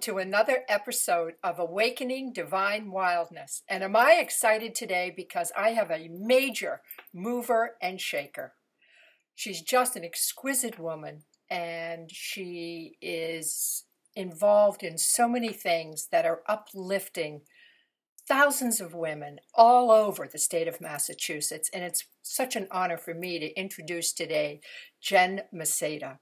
To another episode of Awakening Divine Wildness. And am I excited today because I have a major mover and shaker. She's just an exquisite woman and she is involved in so many things that are uplifting thousands of women all over the state of Massachusetts. And it's such an honor for me to introduce today Jen Maceda.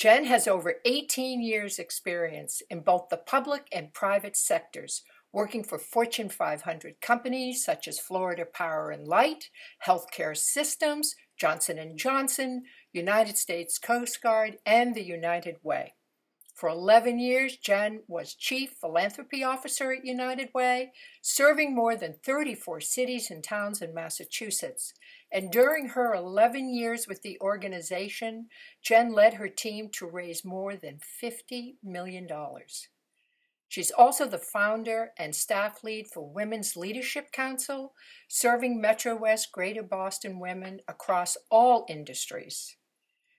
Jen has over 18 years' experience in both the public and private sectors, working for Fortune 500 companies such as Florida Power and Light, Healthcare Systems, Johnson & Johnson, United States Coast Guard, and the United Way. For 11 years, Jen was Chief Philanthropy Officer at United Way, serving more than 34 cities and towns in Massachusetts. And during her 11 years with the organization, Jen led her team to raise more than $50 million. She's also the founder and staff lead for Women's Leadership Council, serving Metro West Greater Boston women across all industries.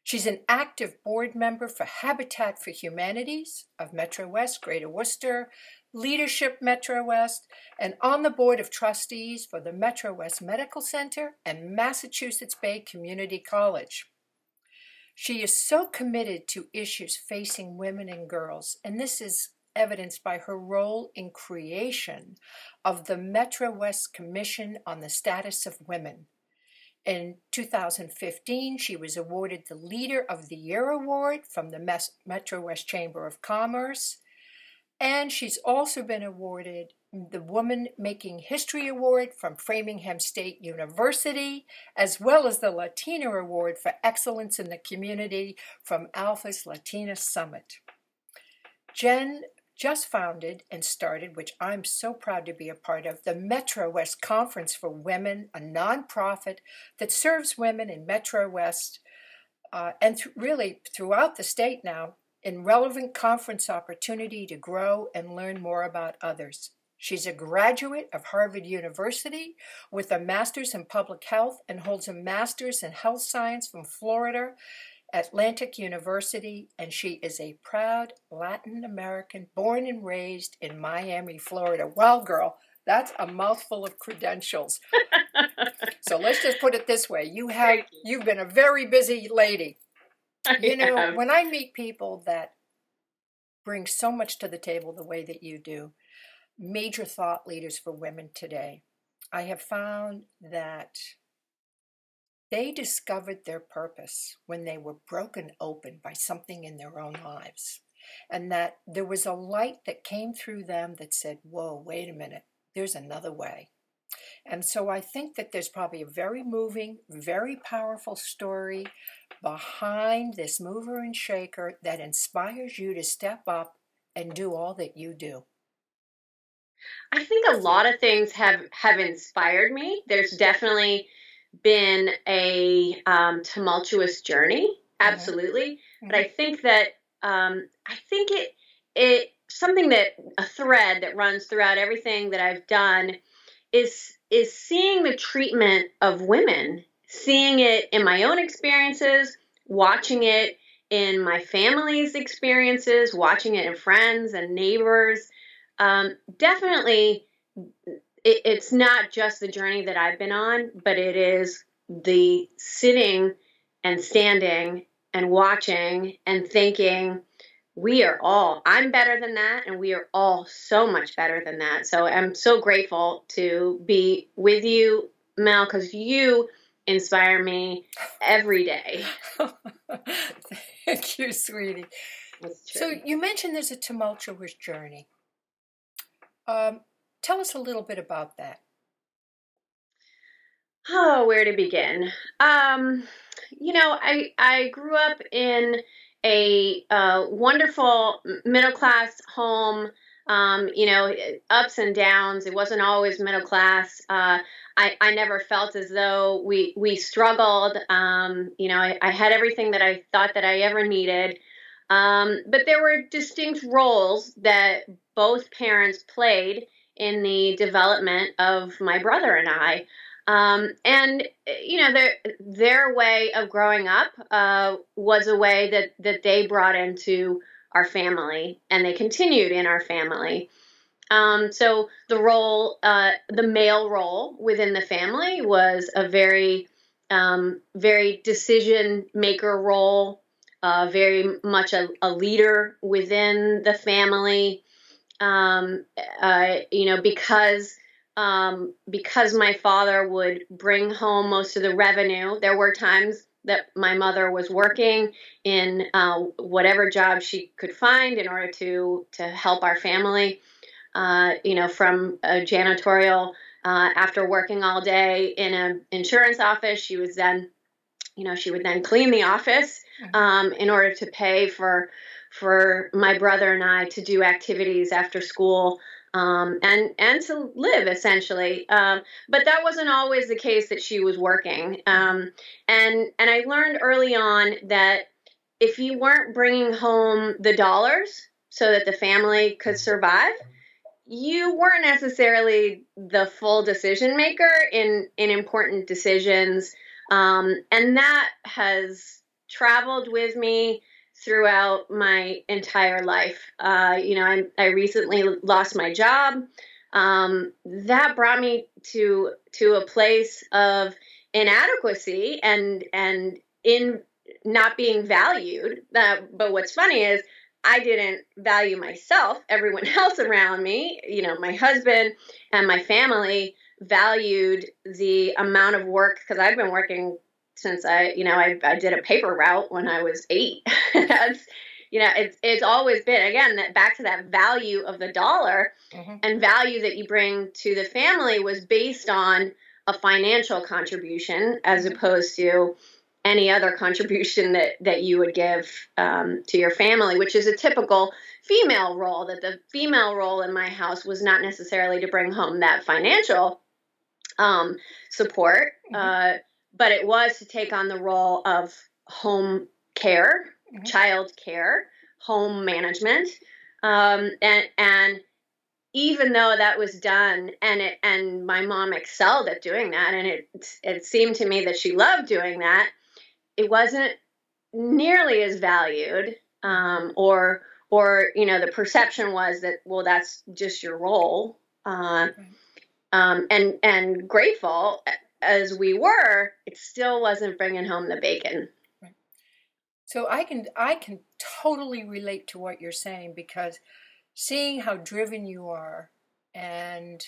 She's an active board member for Habitat for Humanities of Metro West, Greater Worcester, Leadership Metro West, and on the board of trustees for the Metro West Medical Center and Massachusetts Bay Community College. She is so committed to issues facing women and girls, and this is evidenced by her role in creation of the Metro West Commission on the Status of Women. In 2015, she was awarded the Leader of the Year Award from the Metro West Chamber of Commerce and she's also been awarded the Woman Making History Award from Framingham State University, as well as the Latina Award for Excellence in the Community from ALPFA's Latina Summit. Jen just founded and started, which I'm so proud to be a part of, the Metro West Conference for Women, a nonprofit that serves women in Metro West uh, and th- really throughout the state now in relevant conference opportunity to grow and learn more about others. She's a graduate of Harvard University with a master's in public health and holds a master's in health science from Florida Atlantic University, and she is a proud Latin American born and raised in Miami, Florida. Well, girl, that's a mouthful of credentials. so let's just put it this way: you have you. you've been a very busy lady. You know, when I meet people that bring so much to the table the way that you do, major thought leaders for women today, I have found that they discovered their purpose when they were broken open by something in their own lives. And that there was a light that came through them that said, Whoa, wait a minute, there's another way. And so I think that there's probably a very moving, very powerful story behind this mover and shaker that inspires you to step up and do all that you do? I think a lot of things have have inspired me. There's definitely been a um, tumultuous journey, mm-hmm. absolutely. Mm-hmm. But I think that um, I think it it something that a thread that runs throughout everything that I've done is is seeing the treatment of women seeing it in my own experiences, watching it in my family's experiences, watching it in friends and neighbors. Um, definitely, it, it's not just the journey that I've been on, but it is the sitting and standing and watching and thinking, we are all, I'm better than that, and we are all so much better than that. So I'm so grateful to be with you, Mal, because you inspire me every day. Thank you, sweetie. So you mentioned there's a tumultuous journey. Um, tell us a little bit about that. Oh, where to begin? Um, you know, I I grew up in a uh, wonderful middle class home Um, you know, ups and downs. It wasn't always middle class. Uh, I, I never felt as though we we struggled. Um, you know, I, I had everything that I thought that I ever needed. Um, but there were distinct roles that both parents played in the development of my brother and I. Um, and you know their their way of growing up uh, was a way that that they brought into our family, and they continued in our family. Um, so the role, uh, the male role within the family, was a very um, very decision maker role, uh, very much a, a, leader within the family. Um, uh, you know, because um, because my father would bring home most of the revenue. There were times that my mother was working in uh, whatever job she could find in order to to help our family. Uh, you know, from a janitorial uh, after working all day in an insurance office, she was then, you know, she would then clean the office mm-hmm. um, in order to pay for for my brother and I to do activities after school um, and and to live essentially. Um, but that wasn't always the case that she was working. Um, and and I learned early on that if you weren't bringing home the dollars so that the family could survive, you weren't necessarily the full decision maker in in important decisions. Um, and that has traveled with me throughout my entire life. Uh, you know, I, I recently lost my job. Um, that brought me to to a place of inadequacy and and in not being valued. Uh, but what's funny is I didn't value myself. Everyone else around me, you know, my husband and my family valued the amount of work because I've been working since I, you know, I, I did a paper route when I was eight. That's, you know, it's it's always been again that back to that value of the dollar mm-hmm. and value that you bring to the family was based on a financial contribution as mm-hmm. opposed to any other contribution that that you would give um, to your family, which is a typical female role. That the female role in my house was not necessarily to bring home that financial um, support. Mm-hmm. Uh, but it was to take on the role of home care, mm-hmm. child care, home management, um, and and even though that was done, and it and my mom excelled at doing that, and it it seemed to me that she loved doing that, it wasn't nearly as valued, um, or or you know the perception was that well that's just your role, uh, um, and and grateful as we were, it still wasn't bringing home the bacon. So I can I can totally relate to what you're saying because seeing how driven you are and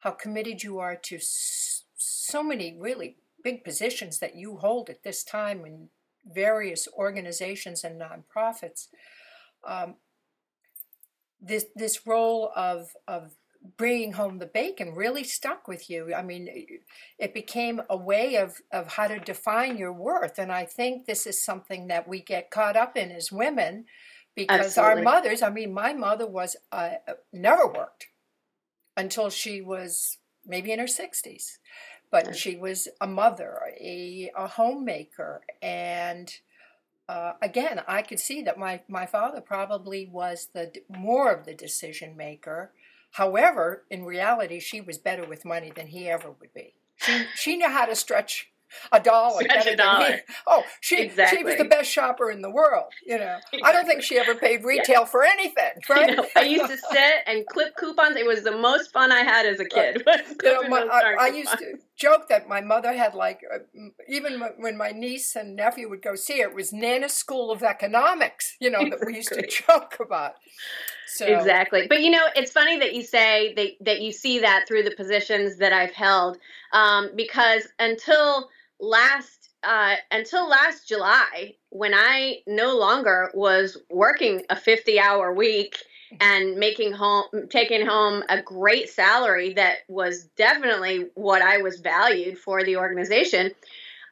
how committed you are to so many really big positions that you hold at this time in various organizations and nonprofits. Um, this this role of of bringing home the bacon really stuck with you. I mean, it became a way of, of how to define your worth. And I think this is something that we get caught up in as women because Absolutely. our mothers, I mean, my mother was uh, never worked until she was maybe in her 60s. But she was a mother, a, a homemaker, and uh, again, I could see that my, my father probably was the more of the decision maker, However, in reality, she was better with money than he ever would be. She, she knew how to stretch a dollar. Stretch a dollar. Oh, she exactly. she was the best shopper in the world. You know, exactly. I don't think she ever paid retail yeah. for anything. Right? You know, I used to sit and clip coupons. It was the most fun I had as a uh, kid. you know, my, I, I, used to joke that my mother had like uh, even when my niece and nephew would go see her, it was Nana School of Economics. You know that we used to joke about. So. Exactly. But you know, it's funny that you say that, that you see that through the positions that I've held um, because until last uh, until last July, when I no longer was working a 50 hour week and making home taking home a great salary that was definitely what I was valued for the organization,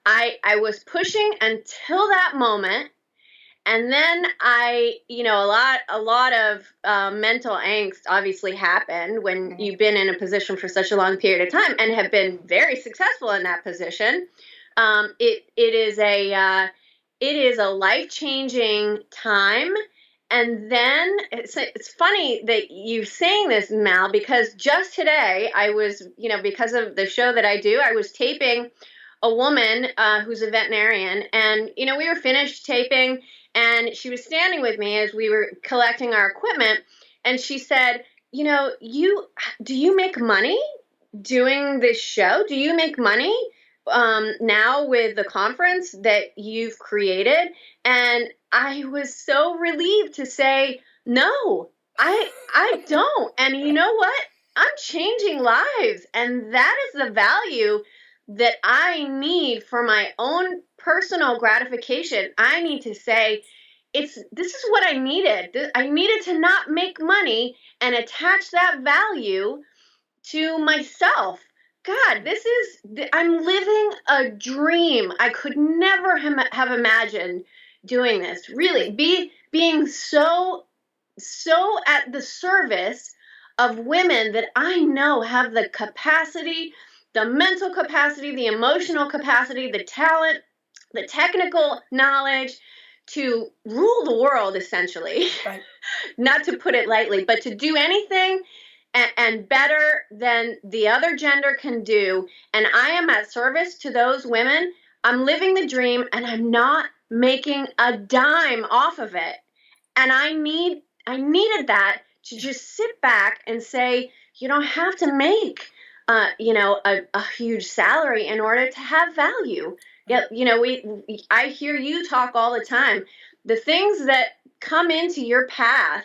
I I was pushing until that moment and then I, you know, a lot, a lot of uh, mental angst obviously happened when you've been in a position for such a long period of time and have been very successful in that position. Um, it, it is a, uh, it is a life changing time. And then it's, it's funny that you're saying this, Mal, because just today I was, you know, because of the show that I do, I was taping a woman uh, who's a veterinarian, and you know, we were finished taping, and she was standing with me as we were collecting our equipment, and she said, "You know, you do you make money doing this show? Do you make money?" Um, now with the conference that you've created. And i was so relieved to say no i i don't. And you know what? I'm changing lives. And that is the value that I need for my own personal gratification, I need to say, it's this is what I needed. I needed to not make money and attach that value to myself. God, this is I'm living a dream. I could never have imagined doing this. Really, be being so so at the service of women that I know have the capacity the mental capacity, the emotional capacity, the talent, the technical knowledge to rule the world, essentially. Right. Not to put it lightly, but to do anything and, and, better than the other gender can do. And I am at service to those women. I'm living the dream and I'm not making a dime off of it. And I need I needed that to just sit back and say, you don't have to make uh, you know, a, a huge salary in order to have value. Yeah, you know, we, I hear you talk all the time. The things that come into your path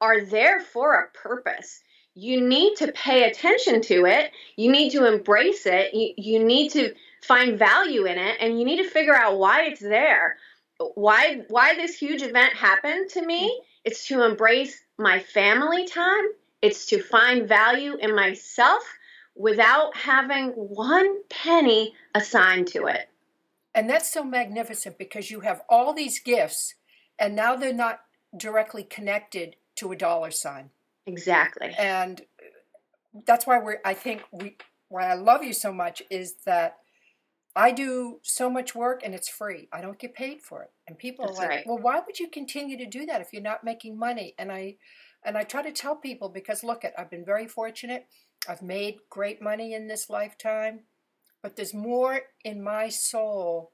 are there for a purpose. You need to pay attention to it. You need to embrace it. You, you need to find value in it and you need to figure out why it's there. Why why this huge event happened to me? It's to embrace my family time. It's to find value in myself without having one penny assigned to it. And that's so magnificent because you have all these gifts and now they're not directly connected to a dollar sign. Exactly. And that's why we're I think we why I love you so much is that I do so much work and it's free. I don't get paid for it. And people That's are like, right. "Well, why would you continue to do that if you're not making money?" And I and I try to tell people because look at I've been very fortunate. I've made great money in this lifetime, but there's more in my soul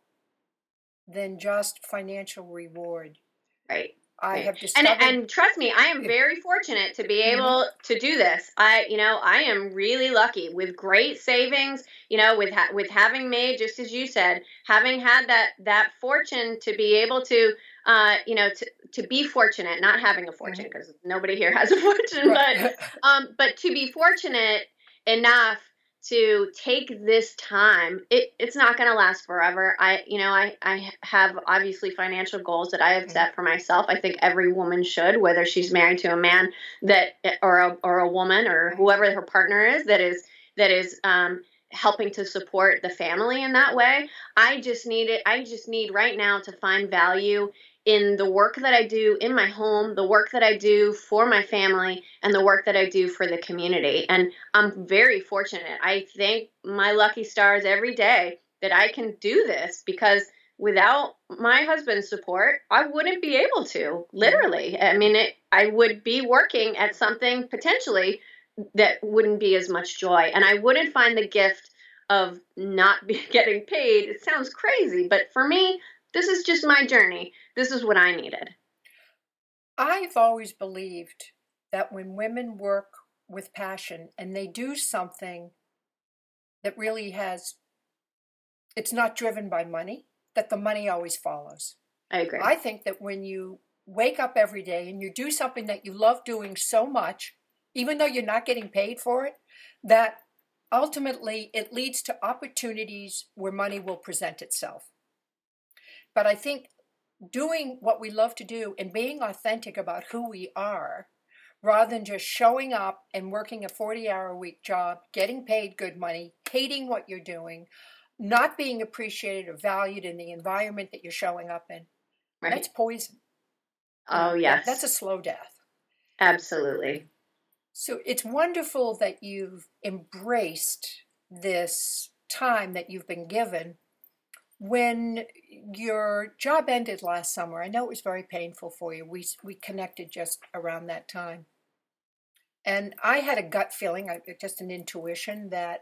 than just financial reward. Right. I have discovered, and and trust me, I am very fortunate to be mm-hmm. able to do this. I, you know, I am really lucky with great savings. You know, with ha- with having made, just as you said, having had that that fortune to be able to, uh, you know, to to be fortunate, not having a fortune because mm-hmm. nobody here has a fortune, right. but um, but to be fortunate enough to take this time it, it's not going to last forever. I you know I, I have obviously financial goals that i have set for myself. I think every woman should whether she's married to a man that or a, or a woman or whoever her partner is that is that is um, helping to support the family in that way. I just need it i just need right now to find value in the work that I do in my home, the work that I do for my family, and the work that I do for the community. And I'm very fortunate. I thank my lucky stars every day that I can do this because without my husband's support, I wouldn't be able to. Literally. I mean, it, I would be working at something potentially that wouldn't be as much joy. And I wouldn't find the gift of not be getting paid. It sounds crazy, but for me, this is just my journey. This is what I needed. I've always believed that when women work with passion and they do something that really has, it's not driven by money, that the money always follows. I agree. I think that when you wake up every day and you do something that you love doing so much, even though you're not getting paid for it, that ultimately it leads to opportunities where money will present itself. But I think doing what we love to do and being authentic about who we are rather than just showing up and working a 40 hour a week job, getting paid good money, hating what you're doing, not being appreciated or valued in the environment that you're showing up in. Right. That's poison. Oh, yes. That's a slow death. Absolutely. So it's wonderful that you've embraced this time that you've been given when your job ended last summer. I know it was very painful for you. We we connected just around that time. And I had a gut feeling, just an intuition that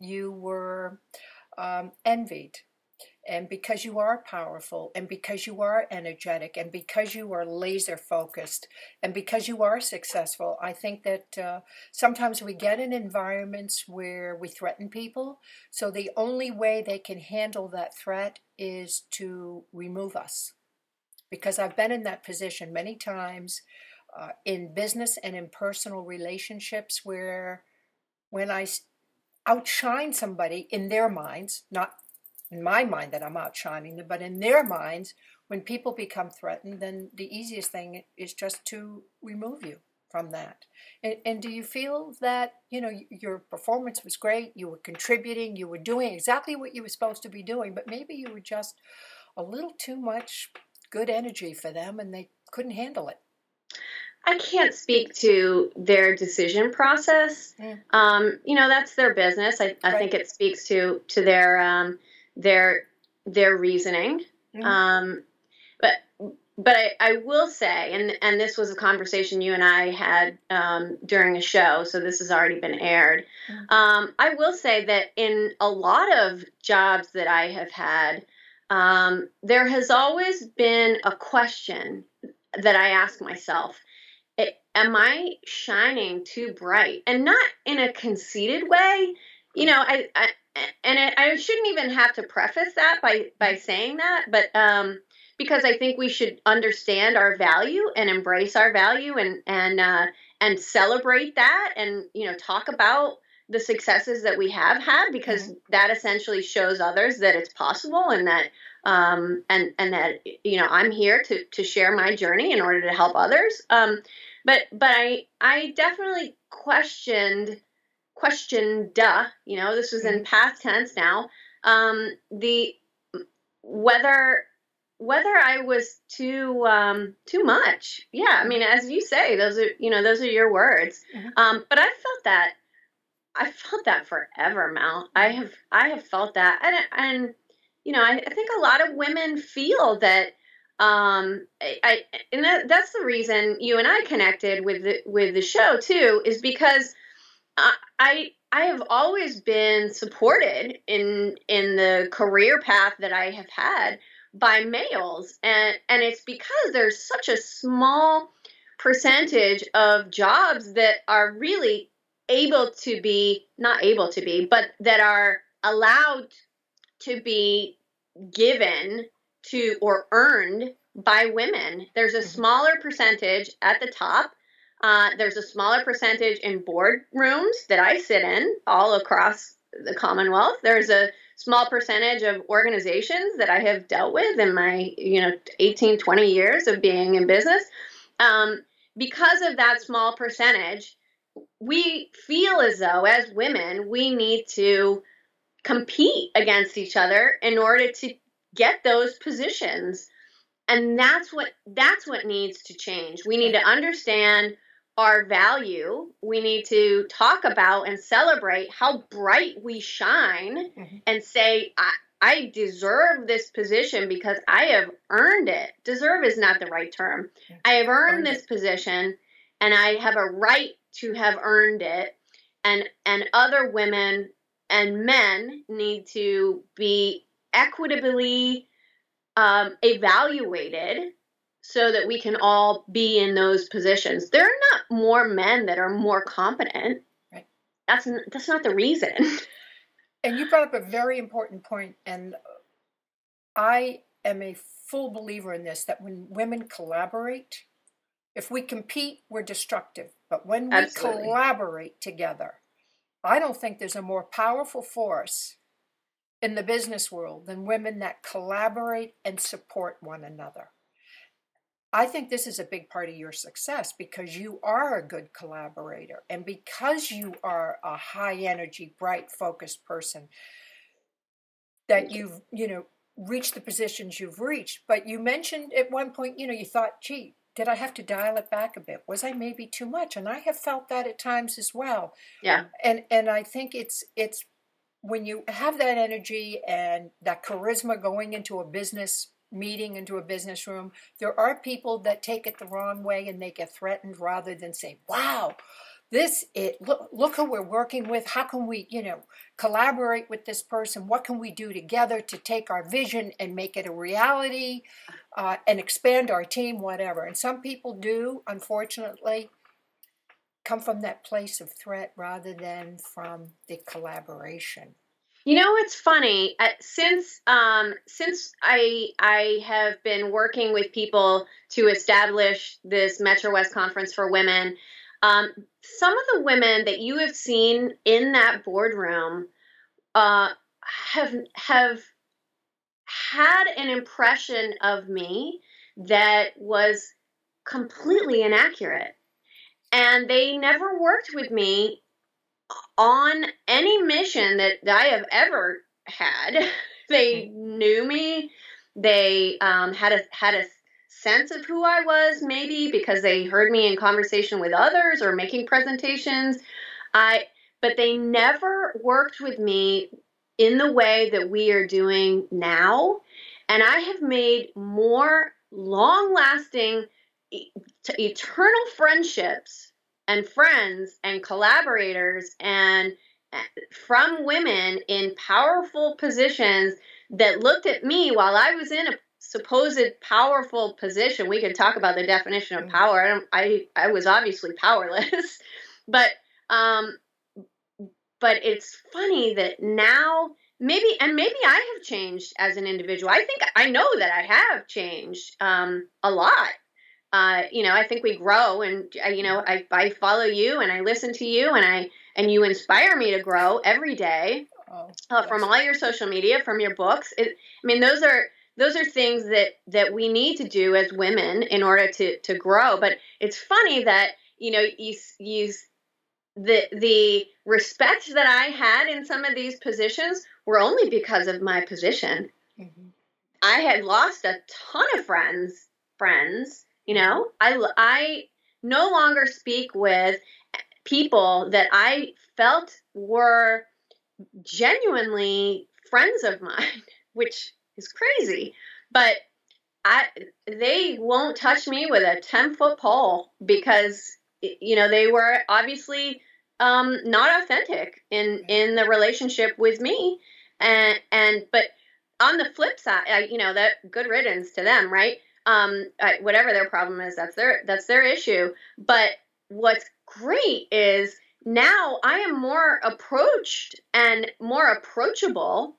you were um, envied and because you are powerful, and because you are energetic, and because you are laser focused, and because you are successful, I think that uh, sometimes we get in environments where we threaten people. So the only way they can handle that threat is to remove us. Because I've been in that position many times uh, in business and in personal relationships where when I outshine somebody in their minds, not in my mind that I'm outshining them, but in their minds, when people become threatened, then the easiest thing is just to remove you from that. And, and, do you feel that you know your performance was great, you were contributing, you were doing exactly what you were supposed to be doing, but maybe you were just a little too much good energy for them, and they couldn't handle it. I can't speak to their decision process. Mm. Um, you know, that's their business. I, I right. think it speaks to to their um, their their reasoning. Mm-hmm. Um, but but I, I, will say, and and this was a conversation you and I had um, during a show, so this has already been aired. Mm-hmm. Um, I will say that in a lot of jobs that I have had, um, there has always been a question that I ask myself: Am I shining too bright? And not in a conceited way. You know, I, I and it, I shouldn't even have to preface that by by saying that, but um, because I think we should understand our value and embrace our value and and uh, and celebrate that and you know talk about the successes that we have had because mm-hmm. that essentially shows others that it's possible and that um, and and that you know I'm here to to share my journey in order to help others. Um, but but I I definitely questioned question duh you know this was in mm-hmm. past tense now. Um the whether whether i was too um too much. Yeah i mean as you say those are you know those are your words. Mm-hmm. um but i felt that i felt that forever mal. I have i have felt that. And and you know i, I think a lot of women feel that um I, I and that, that's the reason you and i connected with the with the show too is because I I have always been supported in in the career path that I have had by males and and it's because there's such a small percentage of jobs that are really able to be not able to be but that are allowed to be given to or earned by women there's a mm-hmm. smaller percentage at the top uh, there's a smaller percentage in board rooms that I sit in all across the Commonwealth. There's a small percentage of organizations that I have dealt with in my, you know, 18, 20 years of being in business. Um, because of that small percentage, we feel as though, as women, we need to compete against each other in order to get those positions and that's what that's what needs to change we need to understand our value, we need to talk about and celebrate how bright we shine mm-hmm. and say, I, I deserve this position because I have earned it. Deserve is not the right term. I have earned, earned this it. position and I have a right to have earned it. And and other women and men need to be equitably um, evaluated so that we can all be in those positions. There are not more men that are more competent. Right. That's that's not the reason. And you brought up a very important point, and I am a full believer in this that when women collaborate, if we compete, we're destructive. But when we Absolutely. collaborate together, I don't think there's a more powerful force in the business world than women that collaborate and support one another. I think this is a big part of your success because you are a good collaborator and because you are a high energy, bright, focused person that you've, you know, reached the positions you've reached. But you mentioned at one point, you know, you thought, gee, did I have to dial it back a bit? Was I maybe too much? And I have felt that at times as well. Yeah. And and I think it's it's when you have that energy and that charisma going into a business meeting into a business room, there are people that take it the wrong way and they get threatened rather than say, "Wow, this it look look who we're working with. How can we, you know, collaborate with this person? What can we do together to take our vision and make it a reality uh, and expand our team, whatever?" And some people do, unfortunately, come from that place of threat rather than from the collaboration. You know, it's funny. Uh, since um, since I I have been working with people to establish this Metro West Conference for Women, um, some of the women that you have seen in that boardroom uh, have have had an impression of me that was completely inaccurate, and they never worked with me on any mission that I have ever had. they knew me. They um, had a had a sense of who I was, maybe because they heard me in conversation with others or making presentations. I but they never worked with me in the way that we are doing now. And I have made more long lasting, eternal friendships and friends and collaborators and uh, from women in powerful positions that looked at me while I was in a supposed powerful position. We can talk about the definition of mm-hmm. power. I I, I was obviously powerless, but um, but it's funny that now maybe and maybe I have changed as an individual. I think I know that I have changed um, a lot uh, you know, I think we grow, and uh, you know, I, I follow you and I listen to you, and I and you inspire me to grow every day oh, uh, from all your social media, from your books. It, I mean, those are those are things that that we need to do as women in order to to grow. But it's funny that you know you you the the respect that I had in some of these positions were only because of my position. Mm-hmm. I had lost a ton of friends friends you know, I, I no longer speak with people that I felt were genuinely friends of mine, which is crazy. But I they won't touch me with a 10 foot pole because you know they were obviously um, not authentic in in the relationship with me. And and but on the flip side you know that good riddance to them right um, whatever their problem is, that's their that's their issue. But what's great is now I am more approached and more approachable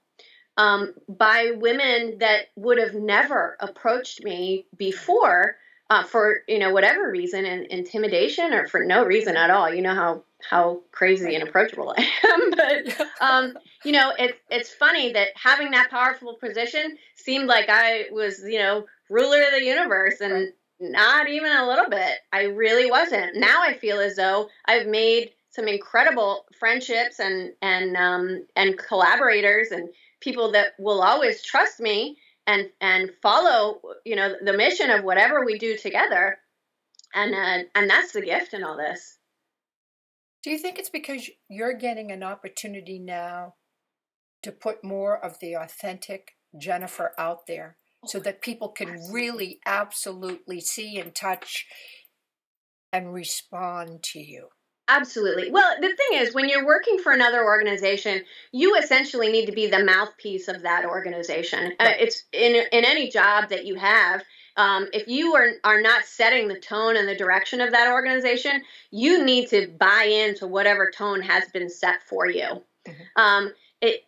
um, by women that would have never approached me before uh, for you know whatever reason and intimidation or for no reason at all. You know how how crazy and approachable I am, but um, you know it's it's funny that having that powerful position seemed like I was you know ruler of the universe and not even a little bit. I really wasn't. Now I feel as though I've made some incredible friendships and and um, and collaborators and people that will always trust me and and follow you know the mission of whatever we do together. And uh, and that's the gift in all this. Do you think it's because you're getting an opportunity now to put more of the authentic jennifer out there so that people can really absolutely see and touch and respond to you. Absolutely. Well, the thing is, when you're working for another organization, you essentially need to be the mouthpiece of that organization. Uh, right. Uh, it's in in any job that you have. Um, if you are are not setting the tone and the direction of that organization, you need to buy into whatever tone has been set for you. Mm-hmm. Um, it,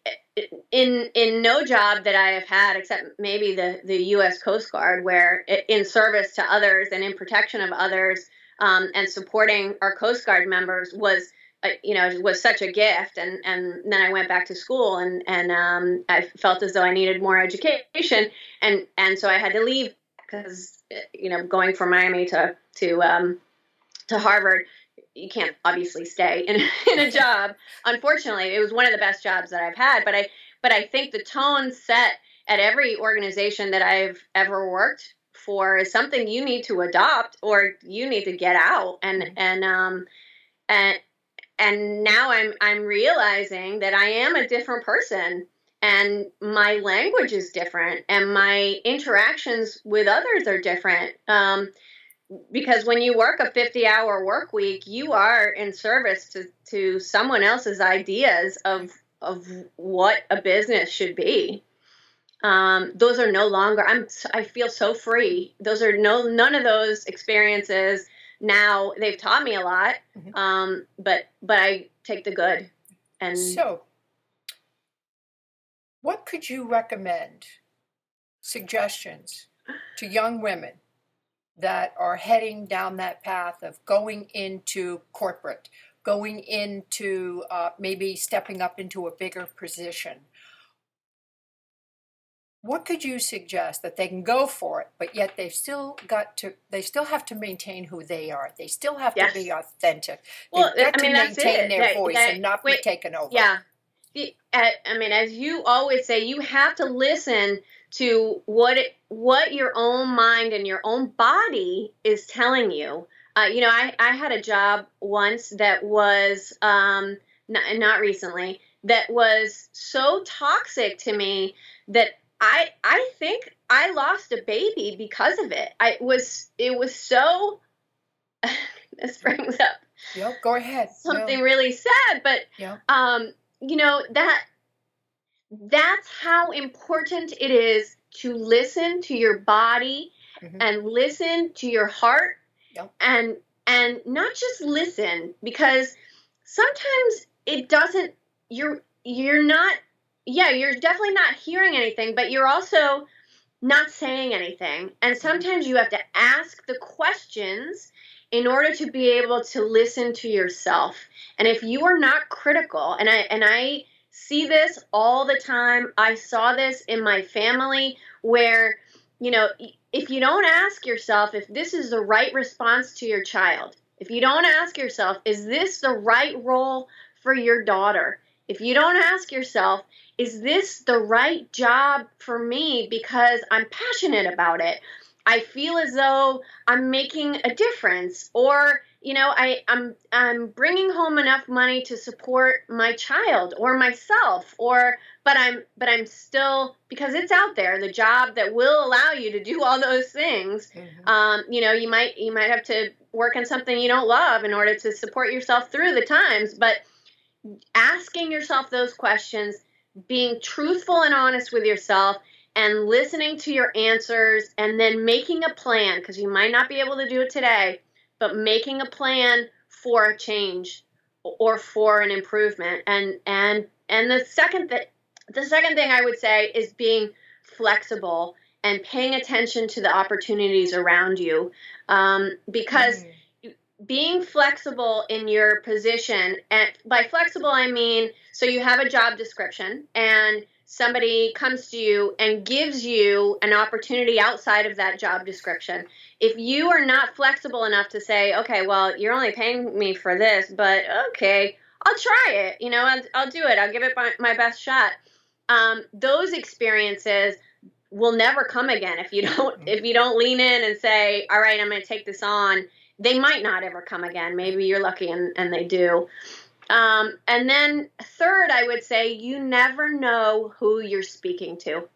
in in no job that I have had, except maybe the the U.S. Coast Guard, where in service to others and in protection of others, um, and supporting our Coast Guard members was. Uh, you know, was such a gift, and and then I went back to school, and and um, I felt as though I needed more education, and and so I had to leave because you know going from Miami to to um, to Harvard you can't obviously stay in, in a job. Unfortunately, it was one of the best jobs that I've had, but I but I think the tone set at every organization that I've ever worked for is something you need to adopt or you need to get out. And mm-hmm. and um and and now I'm I'm realizing that I am a different person and my language is different and my interactions with others are different. Um, because when you work a 50 hour work week you are in service to, to someone else's ideas of of what a business should be um, those are no longer i'm i feel so free those are no none of those experiences now they've taught me a lot mm-hmm. um, but but i take the good and so what could you recommend suggestions to young women that are heading down that path of going into corporate, going into uh, maybe stepping up into a bigger position? What could you suggest that they can go for it, but yet they've still got to, they still have to maintain who they are. They still have yes. to be authentic. Well, They've got I mean, to maintain their that, voice that, and not wait, be taken over. Yeah, I mean, as you always say, you have to listen to what it, what your own mind and your own body is telling you. Uh, you know, I, I had a job once that was um, not, not recently that was so toxic to me that I I think I lost a baby because of it. I was it was so. this brings up. Yep, go ahead. Something really sad, but yeah. um, you know that that's how important it is to listen to your body mm-hmm. and listen to your heart yep. and and not just listen because sometimes it doesn't you're you're not yeah you're definitely not hearing anything but you're also not saying anything and sometimes you have to ask the questions in order to be able to listen to yourself and if you are not critical and i and i see this all the time. I saw this in my family where, you know, if you don't ask yourself if this is the right response to your child, if you don't ask yourself, is this the right role for your daughter? If you don't ask yourself, is this the right job for me because I'm passionate about it? I feel as though I'm making a difference or you know I, I'm I'm bringing home enough money to support my child or myself or but I'm but I'm still because it's out there the job that will allow you to do all those things mm-hmm. um, you know you might you might have to work on something you don't love in order to support yourself through the times but asking yourself those questions being truthful and honest with yourself and listening to your answers and then making a plan because you might not be able to do it today but making a plan for a change or for an improvement. And and and the second that the second thing I would say is being flexible and paying attention to the opportunities around you, um, because. Mm. Being flexible in your position, and by flexible I mean so you have a job description and somebody comes to you and gives you an opportunity outside of that job description. If you are not flexible enough to say, okay, well, you're only paying me for this, but okay, I'll try it. You know, I'll, I'll do it. I'll give it my, my best shot. Um, those experiences will never come again if you don't if you don't lean in and say, all right, I'm going to take this on. They might not ever come again. Maybe you're lucky and, and they do. Um, and then third, I would say you never know who you're speaking to.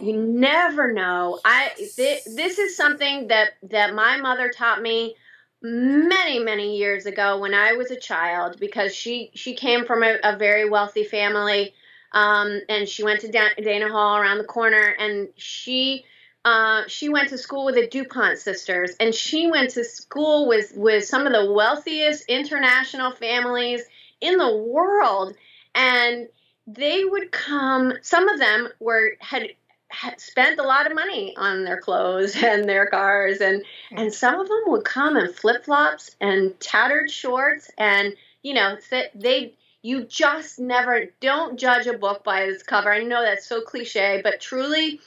You never know. I th- this is something that that my mother taught me many many years ago when I was a child because she she came from a, a very wealthy family um, and she went to Dana Hall around the corner and she uh, she went to school with the DuPont sisters and she went to school with with some of the wealthiest international families in the world. And they would come some of them were had, had spent a lot of money on their clothes and their cars and and some of them would come in flip-flops and tattered shorts. And you know they you just never don't judge a book by its cover. I know that's so cliche but truly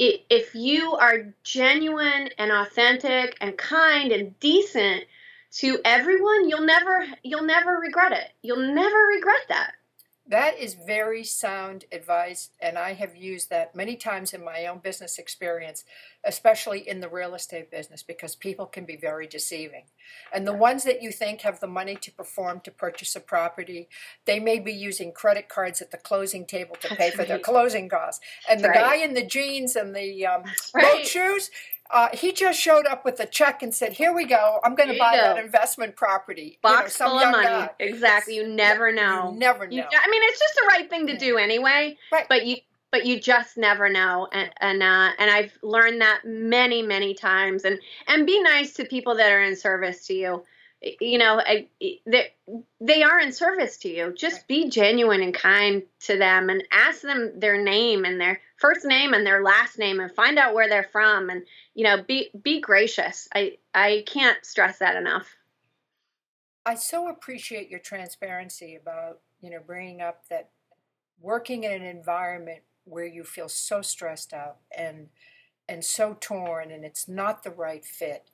if you are genuine and authentic and kind and decent to everyone, you'll never you'll never regret it. You'll never regret that. That is very sound advice, and I have used that many times in my own business experience, especially in the real estate business, because people can be very deceiving. And the ones that you think have the money to perform to purchase a property, they may be using credit cards at the closing table to pay for their closing costs. And the That's guy in the jeans and the um, boat shoes, uh, he just showed up with a check and said, "Here we go. I'm going to buy go. that investment property." You know, Box some full of money. guy. Exactly. You never know. You never know. You, I mean, it's just the right thing to do anyway. Right. But you, but you just never know, and and uh, and I've learned that many many times. And and be nice to people that are in service to you. You know, I, they they are in service to you. Just be genuine and kind to them, and ask them their name and their first name and their last name, and find out where they're from. And you know, be be gracious. I I can't stress that enough. I so appreciate your transparency about, you know, bringing up that working in an environment where you feel so stressed out and and so torn and it's not the right fit.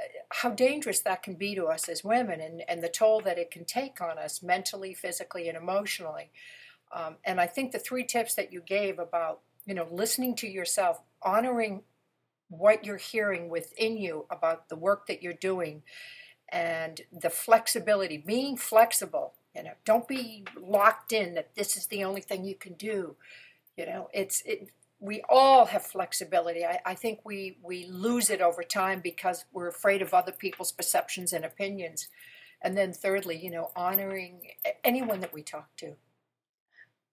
uh, How dangerous that can be to us as women and, and the toll that it can take on us mentally, physically, and emotionally. Um, and I think the three tips that you gave about, you know, listening to yourself, honoring what you're hearing within you about the work that you're doing, and the flexibility, being flexible. You know, don't be locked in that this is the only thing you can do. You know, it's it. We all have flexibility. I, I think we we lose it over time because we're afraid of other people's perceptions and opinions. And then thirdly, you know, honoring anyone that we talk to.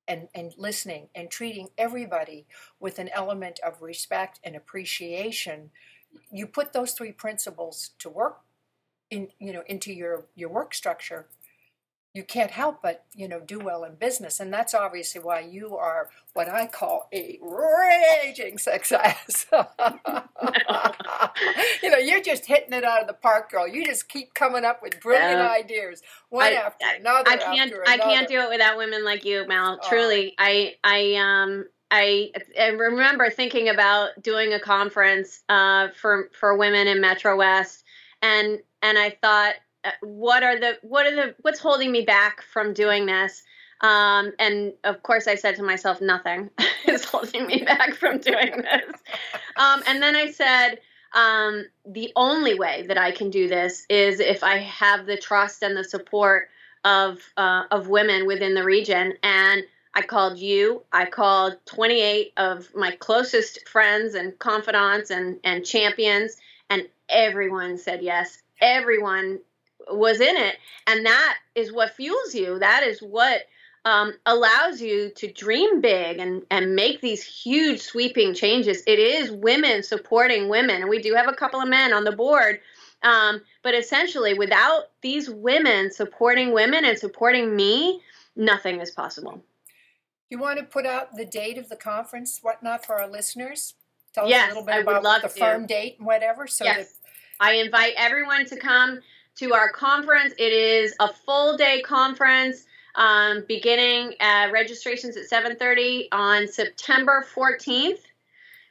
And, and listening and treating everybody with an element of respect and appreciation you put those three principles to work in you know into your your work structure you can't help but you know do well in business and that's obviously why you are what i call a raging success you know you're just hitting it out of the park girl you just keep coming up with brilliant ideas one I- after I- another I can't after I can't do it without women like you, Mal. Oh. Truly. I I um I, I remember thinking about doing a conference uh, for for women in Metro West, and and I thought, what are the what are the what's holding me back from doing this? Um, and of course, I said to myself, nothing is holding me back from doing this. Um, and then I said, um, the only way that I can do this is if I have the trust and the support of uh, of women within the region. And I called you. I called 28 of my closest friends and confidants and and champions, and everyone said yes. Everyone was in it, and that is what fuels you. That is what um, allows you to dream big and, and make these huge sweeping changes. It is women supporting women, and we do have a couple of men on the board. Um, but essentially, without these women supporting women and supporting me, nothing is possible. you want to put out the date of the conference whatnot for our listeners tell us a little bit I would about love the to. firm date and whatever so Yes. that I invite everyone to come to our conference. It is a full day conference. Um, beginning uh, registrations at 7:30 on September 14th,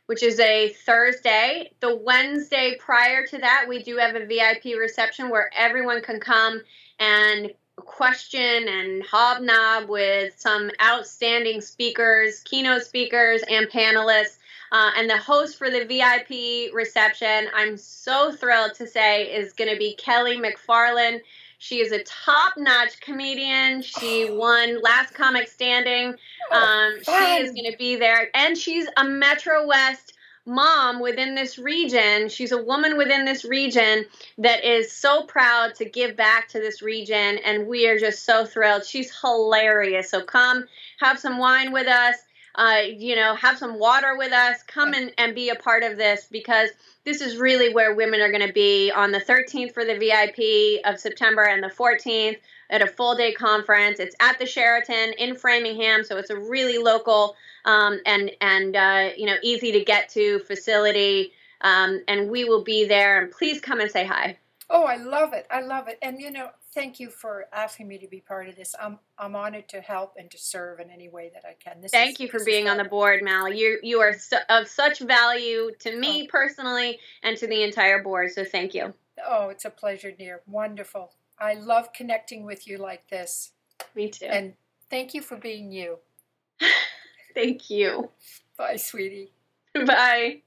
which is a Thursday. The Wednesday prior to that, we do have a VIP reception where everyone can come and question and hobnob with some outstanding speakers, keynote speakers, and panelists. Uh, and the host for the VIP reception, I'm so thrilled to say, is going to be Kelly MacFarland. She is a top notch comedian. She won Last Comic Standing. Um, she is going to be there. And she's a Metro West mom within this region. She's a woman within this region that is so proud to give back to this region. And we are just so thrilled. She's hilarious. So come have some wine with us. Uh, you know, have some water with us. Come and, and be a part of this because this is really where women are going to be on the 13th for the VIP of September and the 14th at a full day conference. It's at the Sheraton in Framingham, so it's a really local um, and and uh, you know easy to get to facility. Um, and we will be there. And please come and say hi. Oh, I love it. I love it. And you know, thank you for asking me to be part of this. I'm I'm honored to help and to serve in any way that I can. This Thank is, you for being on the board, Mal. You you are so, of such value to me oh. personally and to the entire board. So thank you. Oh, it's a pleasure, dear. Wonderful. I love connecting with you like this. Me too. And Thank you for being you. Thank you. Bye, sweetie. Bye.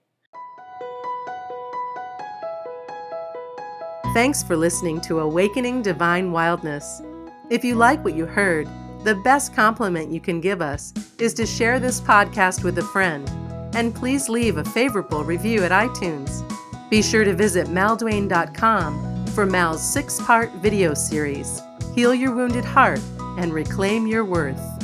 Thanks for listening to Awakening Divine Wildness. If you like what you heard, the best compliment you can give us is to share this podcast with a friend. And please leave a favorable review at iTunes. Be sure to visit malduane.com for Mal's six part video series Heal Your Wounded Heart and Reclaim Your Worth.